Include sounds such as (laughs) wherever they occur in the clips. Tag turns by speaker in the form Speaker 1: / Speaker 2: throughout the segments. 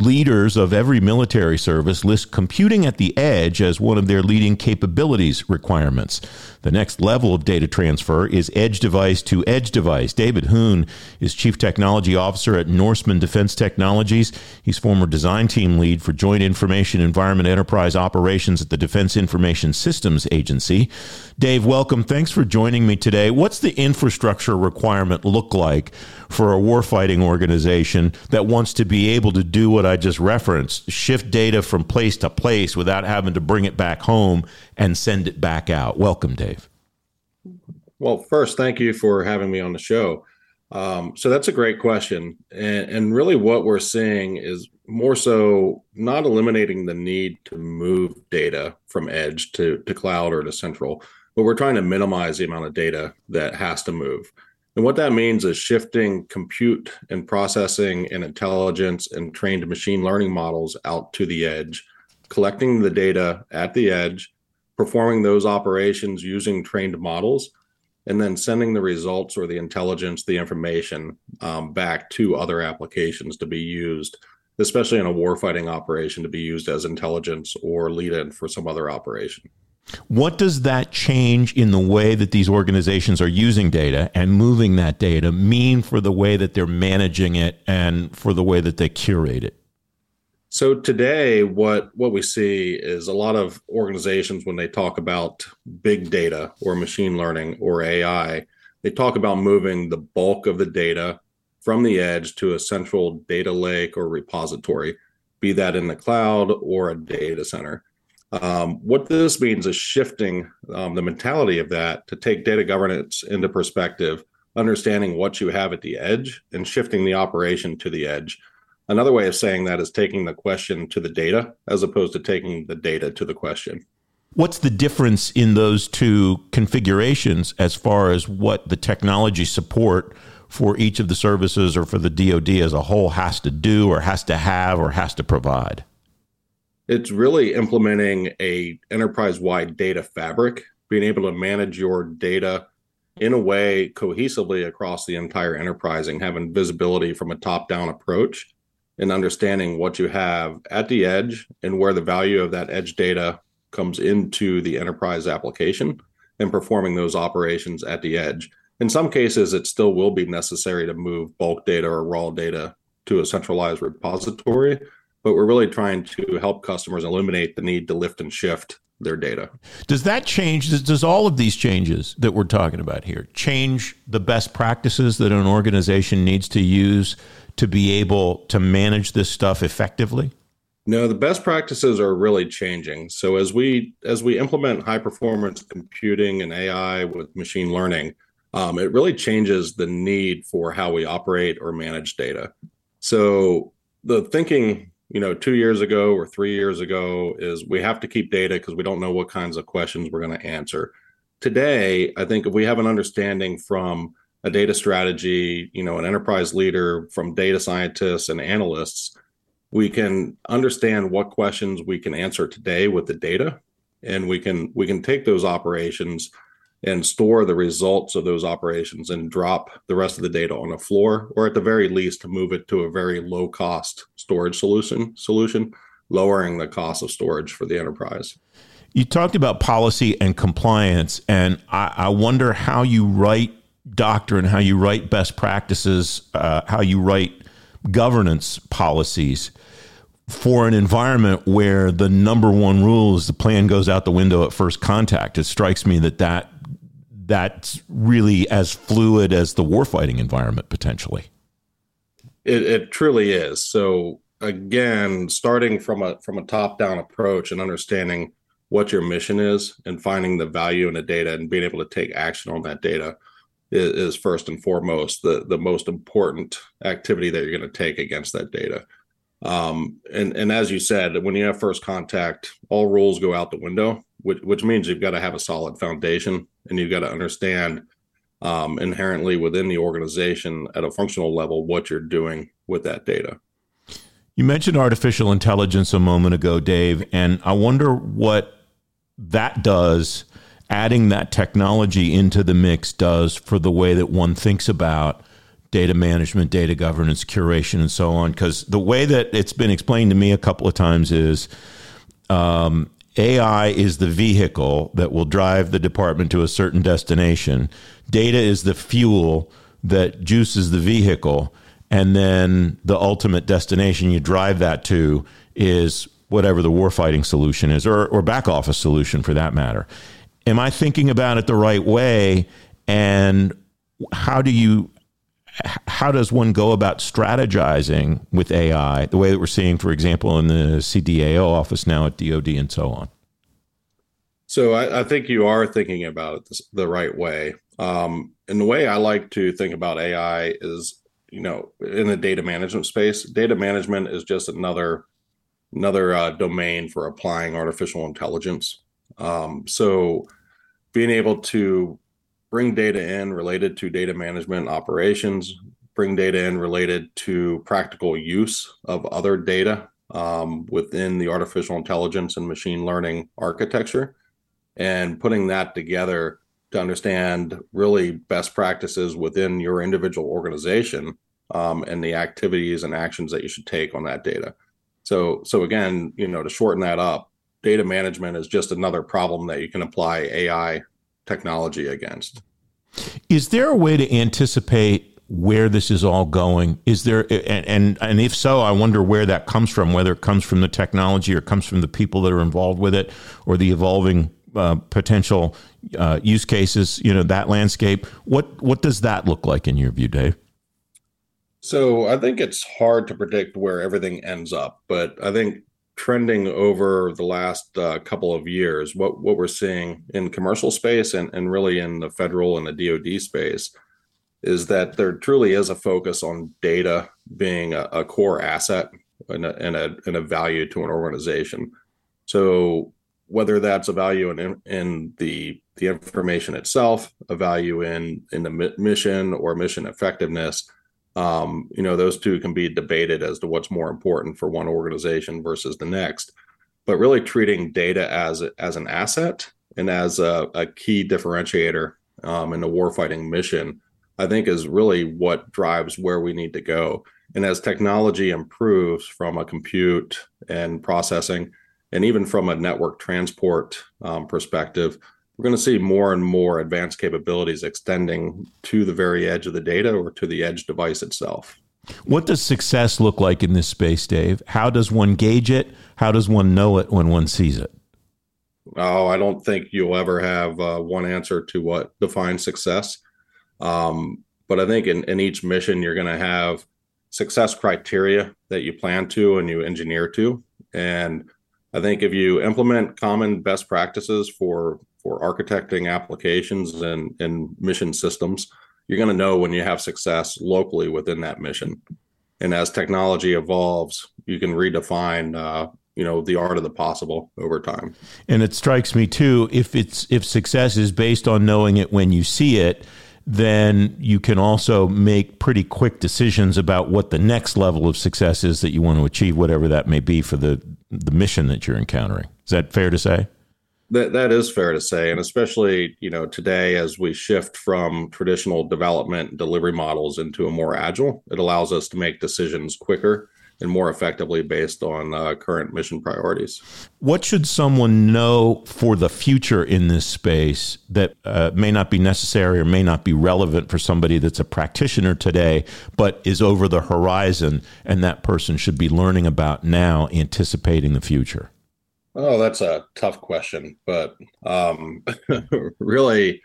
Speaker 1: leaders of every military service list computing at the edge as one of their leading capabilities requirements. The next level of data transfer is edge device to edge device. David Hoon is Chief Technology Officer at Norseman Defense Technologies. He's former design team lead for Joint Information Environment Enterprise Operations at the Defense Information Systems Agency. Dave, welcome. Thanks for joining me today. What's the infrastructure requirement look like for a warfighting organization that wants to be able to do what I just referenced, shift data from place to place without having to bring it back home and send it back out? Welcome, Dave.
Speaker 2: Well, first, thank you for having me on the show. Um, so that's a great question. And, and, really, what we're seeing is more so not eliminating the need to move data from edge to, to cloud or to central, but we're trying to minimize the amount of data that has to move. And what that means is shifting compute and processing and intelligence and trained machine learning models out to the edge, collecting the data at the edge, performing those operations using trained models, and then sending the results or the intelligence, the information um, back to other applications to be used, especially in a warfighting operation to be used as intelligence or lead in for some other operation.
Speaker 1: What does that change in the way that these organizations are using data and moving that data mean for the way that they're managing it and for the way that they curate it?
Speaker 2: So today what what we see is a lot of organizations when they talk about big data or machine learning or AI, they talk about moving the bulk of the data from the edge to a central data lake or repository, be that in the cloud or a data center. Um, what this means is shifting um, the mentality of that to take data governance into perspective, understanding what you have at the edge and shifting the operation to the edge. Another way of saying that is taking the question to the data as opposed to taking the data to the question.
Speaker 1: What's the difference in those two configurations as far as what the technology support for each of the services or for the DoD as a whole has to do or has to have or has to provide?
Speaker 2: It's really implementing a enterprise-wide data fabric, being able to manage your data in a way cohesively across the entire enterprise and having visibility from a top-down approach and understanding what you have at the edge and where the value of that edge data comes into the enterprise application and performing those operations at the edge. In some cases, it still will be necessary to move bulk data or raw data to a centralized repository, but we're really trying to help customers eliminate the need to lift and shift their data.
Speaker 1: Does that change? Does, does, all of these changes that we're talking about here change the best practices that an organization needs to use to be able to manage this stuff effectively?
Speaker 2: No, the best practices are really changing. So as we as we implement high performance computing and AI with machine learning, um, it really changes the need for how we operate or manage data. So the thinking you know, two years ago or three years ago is we have to keep data because we don't know what kinds of questions we're going to answer. Today, I think if we have an understanding from a data strategy, you know, an enterprise leader, from data scientists and analysts, we can understand what questions we can answer today with the data, and we can we can take those operations and store the results of those operations and drop the rest of the data on a floor or at the very least move it to a very low cost storage solution solution lowering the cost of storage for the enterprise
Speaker 1: you talked about policy and compliance and i, I wonder how you write doctrine how you write best practices uh, how you write governance policies for an environment where the number one rule is the plan goes out the window at first contact. It strikes me that that that's really as fluid as the warfighting environment potentially.
Speaker 2: It, it truly is. So again, starting from a from a top down approach and understanding what your mission is and finding the value in the data and being able to take action on that data is, is first and foremost the the most important activity that you're going to take against that data. Um, and and as you said, when you have first contact, all rules go out the window, which which means you've got to have a solid foundation and you've got to understand um, inherently within the organization at a functional level what you're doing with that data.
Speaker 1: You mentioned artificial intelligence a moment ago, Dave, and I wonder what that does, adding that technology into the mix does for the way that one thinks about data management, data governance, curation, and so on. Because the way that it's been explained to me a couple of times is um, AI is the vehicle that will drive the department to a certain destination. Data is the fuel that juices the vehicle. And then the ultimate destination you drive that to is whatever the warfighting solution is, or, or back office solution for that matter. Am I thinking about it the right way? And how do you how does one go about strategizing with AI the way that we're seeing, for example, in the CDAO office now at DoD and so on?
Speaker 2: So I, I think you are thinking about it the right way. Um, and the way I like to think about AI is, you know, in the data management space, data management is just another another uh, domain for applying artificial intelligence. Um, so being able to bring data in related to data management operations, bring data in related to practical use of other data um, within the artificial intelligence and machine learning architecture, and putting that together to understand really best practices within your individual organization um, and the activities and actions that you should take on that data. So, so again, you know, to shorten that up, data management is just another problem that you can apply AI technology against.
Speaker 1: Is there a way to anticipate where this is all going? Is there and, and and if so, I wonder where that comes from. Whether it comes from the technology or comes from the people that are involved with it, or the evolving uh, potential uh, use cases. You know that landscape. What what does that look like in your view, Dave?
Speaker 2: So I think it's hard to predict where everything ends up, but I think trending over the last uh, couple of years, what what we're seeing in commercial space and and really in the federal and the DoD space is that there truly is a focus on data being a, a core asset and a, and a, and a value to an organization. So whether that's a value in in the the information itself, a value in in the mission or mission effectiveness, um, you know, those two can be debated as to what's more important for one organization versus the next. But really treating data as as an asset and as a, a key differentiator um, in the warfighting mission, I think is really what drives where we need to go. And as technology improves from a compute and processing, and even from a network transport um, perspective, we're going to see more and more advanced capabilities extending to the very edge of the data or to the edge device itself.
Speaker 1: What does success look like in this space, Dave? How does one gauge it? How does one know it when one sees it?
Speaker 2: Oh, I don't think you'll ever have uh, one answer to what defines success. Um, but I think in, in each mission, you're going to have success criteria that you plan to and you engineer to. And I think if you implement common best practices for for architecting applications and, and mission systems, you're going to know when you have success locally within that mission. And as technology evolves, you can redefine, uh, you know, the art of the possible over time.
Speaker 1: And it strikes me too, if it's if success is based on knowing it when you see it, then you can also make pretty quick decisions about what the next level of success is that you want to achieve, whatever that may be for the the mission that you're encountering. Is that fair to say?
Speaker 2: That that is fair to say, and especially you know today as we shift from traditional development and delivery models into a more agile, it allows us to make decisions quicker and more effectively based on uh, current mission priorities.
Speaker 1: What should someone know for the future in this space that uh, may not be necessary or may not be relevant for somebody that's a practitioner today, but is over the horizon, and that person should be learning about now, anticipating the future?
Speaker 2: Oh, that's a tough question, but um, (laughs) really,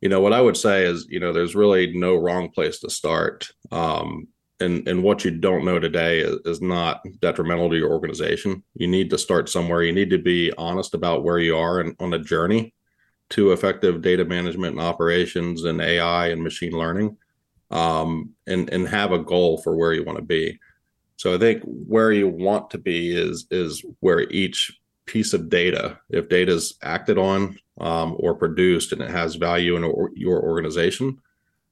Speaker 2: you know, what I would say is, you know, there's really no wrong place to start. Um, and and what you don't know today is, is not detrimental to your organization. You need to start somewhere. You need to be honest about where you are and on a journey to effective data management and operations and AI and machine learning, um, and and have a goal for where you want to be. So I think where you want to be is is where each piece of data, if data is acted on um, or produced and it has value in or, your organization,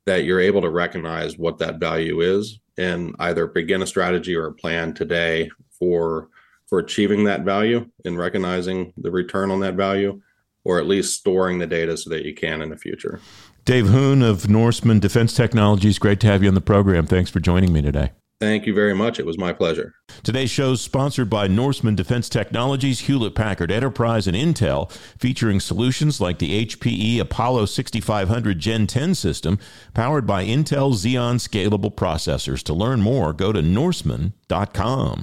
Speaker 2: that you're able to recognize what that value is and either begin a strategy or a plan today for for achieving that value and recognizing the return on that value or at least storing the data so that you can in the future.
Speaker 1: Dave Hoon of Norseman Defense Technologies, great to have you on the program. Thanks for joining me today.
Speaker 2: Thank you very much. It was my pleasure.
Speaker 1: Today's show is sponsored by Norseman Defense Technologies, Hewlett Packard Enterprise, and Intel, featuring solutions like the HPE Apollo 6500 Gen 10 system, powered by Intel Xeon Scalable processors. To learn more, go to Norseman.com.